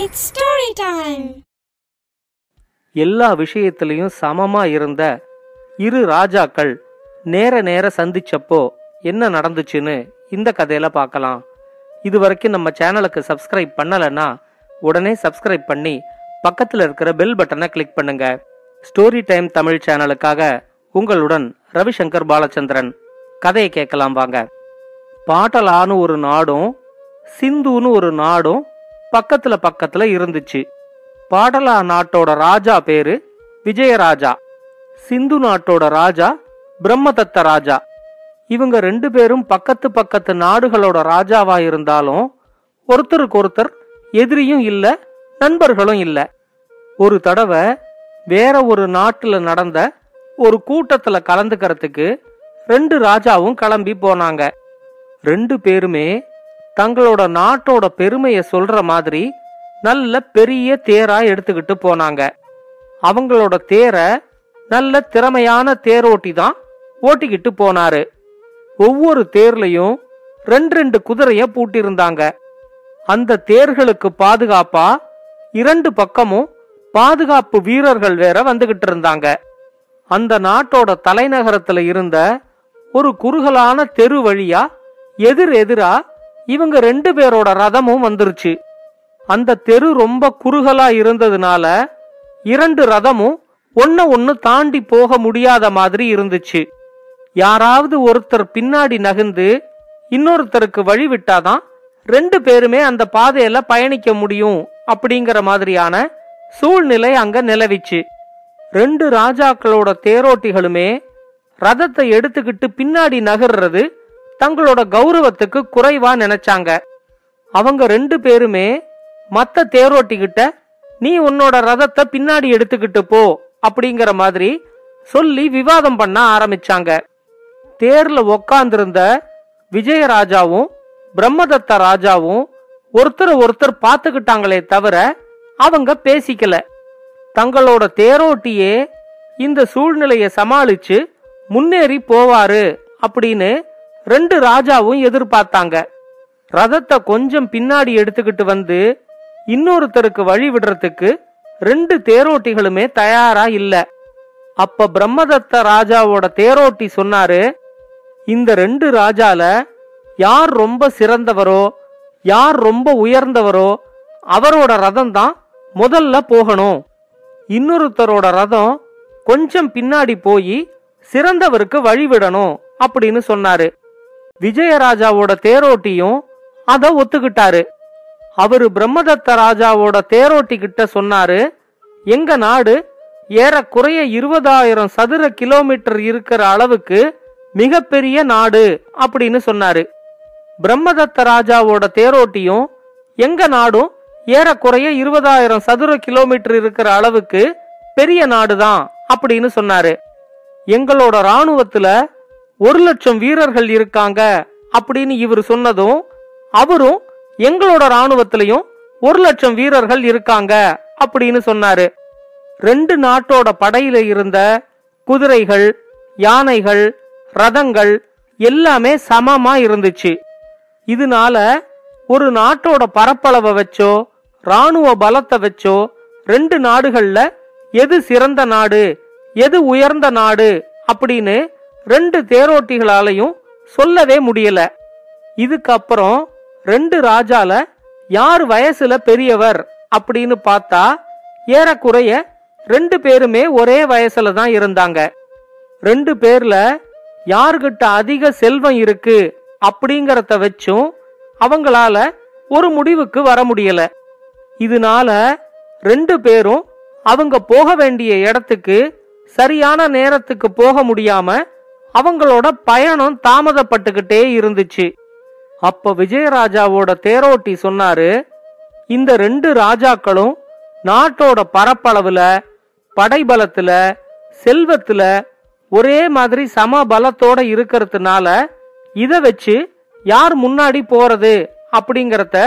It's story time எல்லா விஷயத்திலையும் சமமா இருந்த இரு ராஜாக்கள் நேர நேர சந்திச்சப்போ என்ன நடந்துச்சுன்னு இந்த கதையில பார்க்கலாம். இது வரைக்கும் நம்ம சேனலுக்கு சப்ஸ்கிரைப் பண்ணலைன்னா உடனே சப்ஸ்கிரைப் பண்ணி பக்கத்தில் இருக்கிற பெல் பட்டனை கிளிக் பண்ணுங்க. ஸ்டோரி டைம் தமிழ் சேனலுக்காக உங்களுடன் ரவிசங்கர் பாலச்சந்திரன். கதையை கேட்கலாம் வாங்க. பாட்டலான்னு ஒரு நாடும் சிந்துன்னு ஒரு நாடும் பக்கத்துல பக்கத்துல இருந்துச்சு. பாடலா நாட்டோட ராஜா பேரு விஜயராஜா. சிந்து நாட்டோட ராஜா பிரம்மதத்த ராஜா. இவங்க ரெண்டு பேரும் பக்கத்து பக்கத்து நாடுகளோட ராஜாவா இருந்தாலும் ஒருத்தருக்கு ஒருத்தர் எதிரியும் இல்ல நண்பர்களும் இல்ல. ஒரு தடவை வேற ஒரு நாட்டுல நடந்த ஒரு கூட்டத்துல கலந்துக்கிறதுக்கு ரெண்டு ராஜாவும் கிளம்பி போனாங்க. ரெண்டு பேருமே தங்களோட நாட்டோட பெருமையை சொல்ற மாதிரி நல்ல பெரிய தேரா எடுத்துக்கிட்டு போனாங்க. அவங்களோட தேரை நல்ல திறமையான தேரோட்டி தான் ஓட்டிக்கிட்டு போனாரு. ஒவ்வொரு தேர்லயும் ரெண்டு ரெண்டு குதிரைய பூட்டியிருந்தாங்க. அந்த தேர்களுக்கு பாதுகாப்பா இரண்டு பக்கமும் பாதுகாப்பு வீரர்கள் வேற வந்துகிட்டு இருந்தாங்க. அந்த நாட்டோட தலைநகரத்துல இருந்த ஒரு குறுகலான தெரு வழியா எதிர் எதிரா இவங்க ரெண்டு பேரோட ரதமும் வந்துருச்சு. அந்த தெரு ரொம்ப குறுகலா இருந்ததுனால இரண்டு ரதமும் ஒன்ன ஒன்னு தாண்டி போக முடியாத மாதிரி இருந்துச்சு. யாராவது ஒருத்தர் பின்னாடி நகர்ந்து இன்னொருத்தருக்கு வழி விட்டாதான் ரெண்டு பேருமே அந்த பாதையில பயணிக்க முடியும் அப்படிங்கிற மாதிரியான சூழ்நிலை அங்க நிலவிச்சு. ரெண்டு ராஜாக்களோட தேரோட்டிகளுமே ரதத்தை எடுத்துக்கிட்டு பின்னாடி நகர்றது தங்களோட கௌரவத்துக்கு குறைவா நினைச்சாங்க. அவங்க ரெண்டு பேருமே மத்த தேரோட்டிக்கிட்ட நீ உன்னோட ரதத்தை பின்னாடி எடுத்துக்கிட்டு போ அப்படிங்கிற மாதிரி சொல்லி விவாதம் பண்ண ஆரம்பிச்சாங்க. தேர்ல உக்காந்திருந்த விஜயராஜாவும் பிரம்மதத்த ராஜாவும் ஒருத்தர் ஒருத்தர் பார்த்துக்கிட்டாங்களே தவிர அவங்க பேசிக்கல. தங்களோட தேரோட்டியே இந்த சூழ்நிலையை சமாளிச்சு முன்னேறி போவாரு அப்படின்னு ரெண்டு ராஜாவும் எதிர்பார்த்தாங்க. ரதத்தை கொஞ்சம் பின்னாடி எடுத்துக்கிட்டு வந்து இன்னொருத்தருக்கு வழி விடுறதுக்கு ரெண்டு தேரோட்டிகளுமே தயாரா இல்ல. அப்ப பிரம்மதத்த ராஜாவோட தேரோட்டி சொன்னாரு இந்த ரெண்டு ராஜால யார் ரொம்ப சிறந்தவரோ யார் ரொம்ப உயர்ந்தவரோ அவரோட ரதம் தான் முதல்ல போகணும். இன்னொருத்தரோட ரதம் கொஞ்சம் பின்னாடி போய் சிறந்தவருக்கு வழிவிடணும் அப்படின்னு சொன்னாரு. விஜயராஜாவோட தேரோட்டியும் அத ஒத்துக்கிட்டாரு. அவரு பிரம்மதத்த ராஜாவோட தேரோட்டி கிட்ட சொன்னாரு எங்க நாடு ஏறக்குறைய இருபதாயிரம் சதுர கிலோமீட்டர் இருக்கிற அளவுக்கு மிகப்பெரிய நாடு அப்படின்னு சொன்னாரு. பிரம்மதத்த ராஜாவோட தேரோட்டியும் எங்க நாடும் ஏறக்குறைய இருபதாயிரம் சதுர கிலோமீட்டர் இருக்கிற அளவுக்கு பெரிய நாடுதான் அப்படின்னு சொன்னாரு. எங்களோட ராணுவத்துல ஒரு லட்சம் வீரர்கள் இருக்காங்க அப்படின்னு இவர் சொன்னதும் அவரும் எங்களோட ராணுவத்திலையும் ஒரு லட்சம் வீரர்கள் இருக்காங்க அப்படின்னு சொன்னாரு. ரெண்டு நாட்டோட படையில இருந்த குதிரைகள் யானைகள் ரதங்கள் எல்லாமே சமமா இருந்துச்சு. இதனால ஒரு நாட்டோட பரப்பளவை வச்சோ ராணுவ பலத்தை வச்சோ ரெண்டு நாடுகள்ல எது சிறந்த நாடு எது உயர்ந்த நாடு அப்படின்னு ரெண்டு தேரோட்டிகளாலையும் சொல்லவே முடியல. இதுக்கப்புறம் ரெண்டு ராஜால யார் வயசுல பெரியவர் அப்படின்னு பார்த்தா ஏறக்குறைய ரெண்டு பேருமே ஒரே வயசுல தான் இருந்தாங்க. ரெண்டு பேர்ல யார்கிட்ட அதிக செல்வம் இருக்கு அப்படிங்கறத வச்சும் அவங்களால ஒரு முடிவுக்கு வர முடியல. இதனால ரெண்டு பேரும் அவங்க போக வேண்டிய இடத்துக்கு சரியான நேரத்துக்கு போக முடியாம அவங்களோட பயணம் தாமதப்பட்டுக்கிட்டே இருந்துச்சு. அப்ப விஜயராஜாவோட தேரோட்டி சொன்னாரு இந்த ரெண்டு ராஜாக்களும் நாட்டோட பரப்பளவுல படைபலத்துல செல்வத்துல ஒரே மாதிரி சம பலத்தோட இருக்கிறதுனால இத வச்சு யார் முன்னாடி போறது அப்படிங்கறத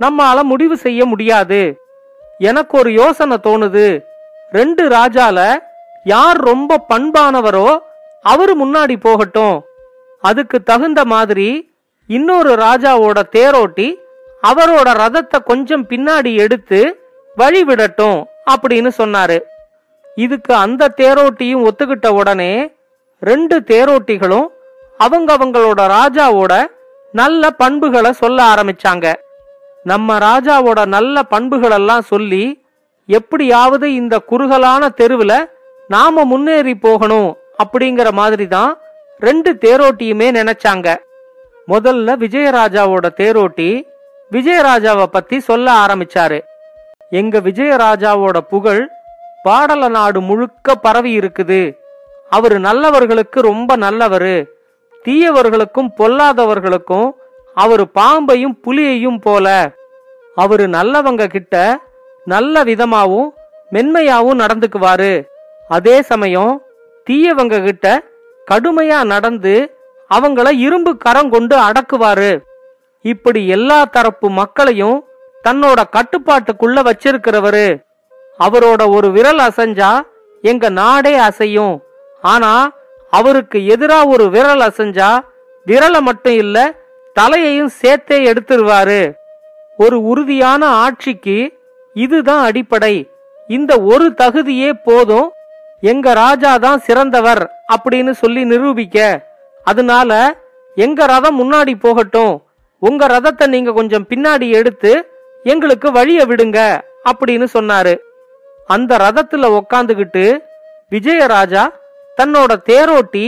நம்மால முடிவு செய்ய முடியாது. எனக்கு ஒரு யோசனை தோணுது. ரெண்டு ராஜால யார் ரொம்ப பண்பானவரோ அவரு முன்னாடி போகட்டும். அதுக்கு தகுந்த மாதிரி இன்னொரு ராஜாவோட தேரோட்டி அவரோட ரதத்தை கொஞ்சம் பின்னாடி எடுத்து வழி விடட்டும் அப்படின்னு சொன்னாரு. இதுக்கு அந்த தேரோட்டியும் ஒத்துக்கிட்ட உடனே ரெண்டு தேரோட்டிகளும் அவங்க அவங்களோட ராஜாவோட நல்ல பண்புகளை சொல்ல ஆரம்பிச்சாங்க. நம்ம ராஜாவோட நல்ல பண்புகளெல்லாம் சொல்லி எப்படியாவது இந்த குறுகலான தெருவில் நாம முன்னேறி போகணும் அப்படிங்கிற மாதிரி தான் ரெண்டு தேரோட்டியுமே நினைச்சாங்க. முதல்ல விஜயராஜாவோட தேரோட்டி விஜயராஜாவை பத்தி சொல்ல ஆரம்பிச்சாரு. எங்க விஜயராஜாவோட புகழ் பாடல நாடு முழுக்க பரவி இருக்குது. அவரு நல்லவர்களுக்கு ரொம்ப நல்லவரு. தீயவர்களுக்கும் பொல்லாதவர்களுக்கும் அவரு பாம்பையும் புலியையும் போல. அவரு நல்லவங்க கிட்ட நல்ல விதமாவும் மென்மையாவும் நடந்துக்குவாரு. அதே சமயம் தீயவங்க கிட்ட கடுமையா நடந்து அவங்கள இரும்பு கரம் கொண்டு அடக்குவாரு. இப்படி எல்லா தரப்பு மக்களையும் தன்னோட கட்டுப்பாட்டுக்குள்ள வச்சிருக்கிறவரு. அவரோட ஒரு விரல் அசைஞ்சா எங்க நாடே அசையும். ஆனா அவருக்கு எதிரா ஒரு விரல் அசைஞ்சா விரலை மட்டும் இல்ல தலையையும் சேர்த்தே எடுத்துருவாரு. ஒரு உறுதியான ஆட்சிக்கு இதுதான் அடிப்படை. இந்த ஒரு தகுதியே போதும் எங்க ராஜா தான் சிறந்தவர் அப்படின்னு சொல்லி நிரூபிக்க. அதனால எங்க ரதம் முன்னாடி போகட்டும். உங்க ரதத்தை நீங்க கொஞ்சம் பின்னாடி எடுத்து எங்களுக்கு வழிய விடுங்க அப்படின்னு சொன்னாரு. அந்த ரதத்துல உக்காந்துகிட்டு விஜயராஜா தன்னோட தேரோட்டி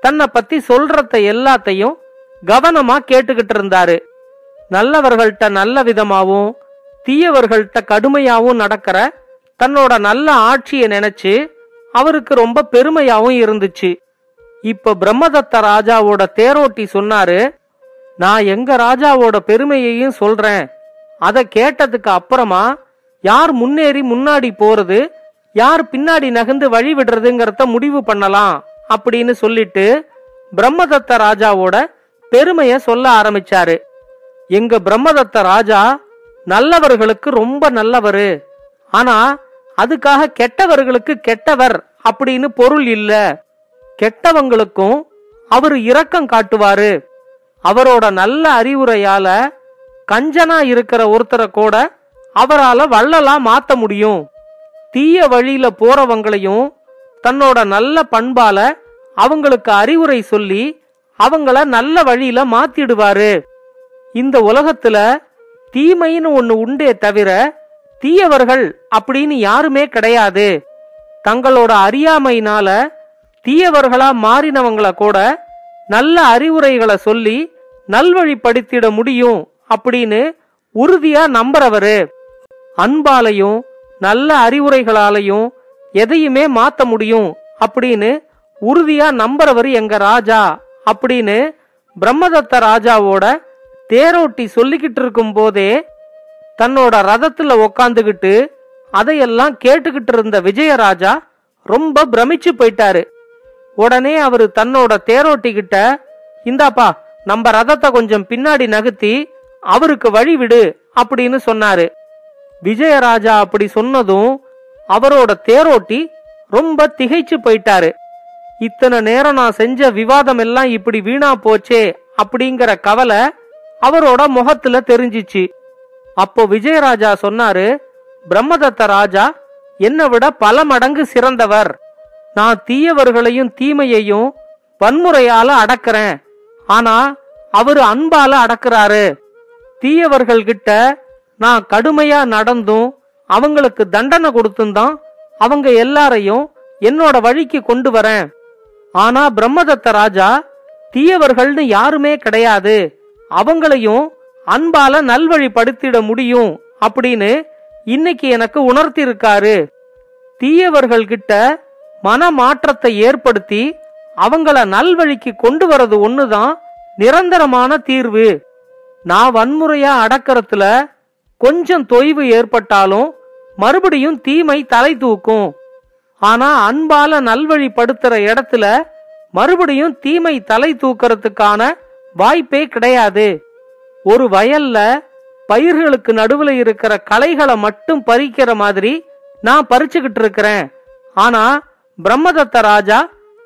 தன்னை பத்தி சொல்றத எல்லாத்தையும் கவனமா கேட்டுக்கிட்டு இருந்தாரு. நல்லவர்கள்ட்ட நல்ல விதமாவும் தீயவர்கள்ட்ட கடுமையாவும் நடக்கிற தன்னோட நல்ல ஆட்சியை நினைச்சு அவருக்கு ரொம்ப பெருமையாவும் இருந்துச்சு. இப்ப பிரம்மதத்த ராஜாவோட தேரோட்டி சொன்னாரு நான் எங்க ராஜாவோட பெருமையையும் சொல்றேன். அதை கேட்டதுக்கு அப்புறமா யார் முன்னேறி முன்னாடி போறது யார் பின்னாடி நகர்ந்து வழி விடுறதுங்கிறத முடிவு பண்ணலாம் அப்படின்னு சொல்லிட்டு பிரம்மதத்த ராஜாவோட பெருமைய சொல்ல ஆரம்பிச்சாரு. எங்க பிரம்மதத்த ராஜா நல்லவர்களுக்கு ரொம்ப நல்லவரு. ஆனா அதுக்காக கெட்டவர்களுக்கு கெட்டவர் அப்படின்னு பொருள் இல்ல. கெட்டவங்களுக்கும் அவரு இரக்கம் காட்டுவாரு. அவரோட நல்ல அறிவுரையால கஞ்சனா இருக்கிற ஒருத்தரை கூட அவரால வள்ளலா மாத்த முடியும். தீய வழியில போறவங்களையும் தன்னோட நல்ல பண்பால அவங்களுக்கு அறிவுரை சொல்லி அவங்கள நல்ல வழியில மாத்திடுவாரு. இந்த உலகத்துல தீமைன்னு ஒண்ணு உண்டே தவிர தீயவர்கள் அப்படின்னு யாருமே கிடையாது. தங்களோட அறியாமையினால தீயவர்களா மாறினவங்கள கூட நல்ல அறிவுரைகளை சொல்லி நல்வழிப்படுத்திட முடியும் அப்படின்னு உறுதியா நம்புறவரு. அன்பாலையும் நல்ல அறிவுரைகளாலையும் எதையுமே மாத்த முடியும் அப்படின்னு உறுதியா நம்புறவர் எங்க ராஜா அப்படின்னு பிரம்மதத்த ராஜாவோட தேரோட்டி சொல்லிக்கிட்டு இருக்கும் போதே தன்னோட ரதத்துல உக்காந்துகிட்டு அதையெல்லாம் கேட்டுக்கிட்டு இருந்த விஜயராஜா ரொம்ப பிரமிச்சு போயிட்டாரு. உடனே அவரு தன்னோட தேரோட்டி கிட்ட இந்தாப்பா நம்ம ரதத்தை கொஞ்சம் பின்னாடி நகர்த்தி அவருக்கு வழி விடு அப்படின்னு சொன்னாரு. விஜயராஜா அப்படி சொன்னதும் அவரோட தேரோட்டி ரொம்ப திகைச்சு போயிட்டாரு. இத்தனை நேரம் நான் செஞ்ச விவாதம் எல்லாம் இப்படி வீணா போச்சே அப்படிங்கிற கவலை அவரோட முகத்துல தெரிஞ்சிச்சு. அப்போ விஜயராஜா சொன்னாரு பிரம்மதத்த ராஜா என்னை விட பல மடங்கு சிறந்தவர். நான் தீயவர்களையும் தீமையையும் வன்முறையால அடக்கிறேன். ஆனா அவரு அன்பால அடக்குறாரு. தீயவர்கள் கிட்ட நான் கடுமையா நடந்தும் அவங்களுக்கு தண்டனை கொடுத்துந்தான் அவங்க எல்லாரையும் என்னோட வழிக்கு கொண்டு வரேன். ஆனா பிரம்மதத்த ராஜா தீயவர்கள்னு யாருமே கிடையாது. அவங்களையும் அன்பால நல்வழிப்படுத்திட முடியும் அப்படின்னு இன்னைக்கு எனக்கு உணர்த்தி இருக்காரு தீயவர்கள் கிட்ட ஏற்படுத்தி அவங்கள நல்வழிக்கு கொண்டு வரது ஒண்ணுதான் நிரந்தரமான தீர்வு. நான் வன்முறையா அடக்கிறதுல கொஞ்சம் தொய்வு ஏற்பட்டாலும் மறுபடியும் தீமை தலை தூக்கும். ஆனா அன்பால நல்வழிப்படுத்துற இடத்துல மறுபடியும் தீமை தலை தூக்கிறதுக்கான வாய்ப்பே கிடையாது. ஒரு வயல்ல பயிர்களுக்கு நடுவுல இருக்கிற களைகளை மட்டும் பறிக்கிற மாதிரி நான் பறிச்சுக்கிட்டு இருக்கிறேன். ஆனா பிரம்மதத்த ராஜா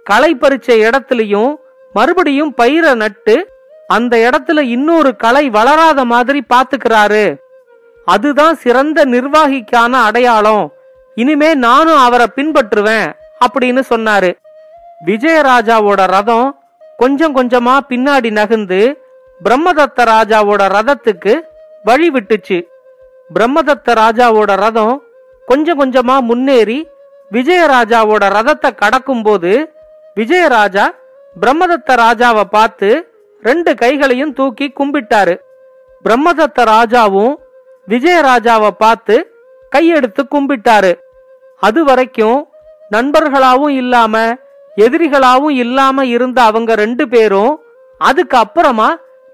களை பறிச்ச இடத்துலயும் மறுபடியும் பயிரை நட்டு அந்த இடத்துல இன்னொரு கலை வளராத மாதிரி பாத்துக்கிறாரு அதுதான் சிறந்த நிர்வாகிக்கான அடையாளம். இனிமே நானும் அவரை பின்பற்றுவேன் அப்படின்னு சொன்னாரு. விஜயராஜாவோட ரதம் கொஞ்சம் கொஞ்சமா பின்னாடி நகர்ந்து பிரம்மதத்த ராஜாவோட ரதத்துக்கு வழி விட்டுச்சு. பிரம்மதத்த ராஜாவோட ரதம் கொஞ்சம் கொஞ்சமா முன்னேறி விஜயராஜாவோட ரதத்தை கடக்கும்போது விஜயராஜா பிரம்மதத்த ராஜாவை பார்த்து ரெண்டு கைகளையும் தூக்கி கும்பிட்டாரு. பிரம்மதத்த ராஜாவும் விஜயராஜாவை பார்த்து கையெடுத்து கும்பிட்டாரு. அது வரைக்கும் நண்பர்களாவும் இல்லாம எதிரிகளாவும் இல்லாம இருந்த அவங்க ரெண்டு பேரும் அதுக்கு அப்புறமா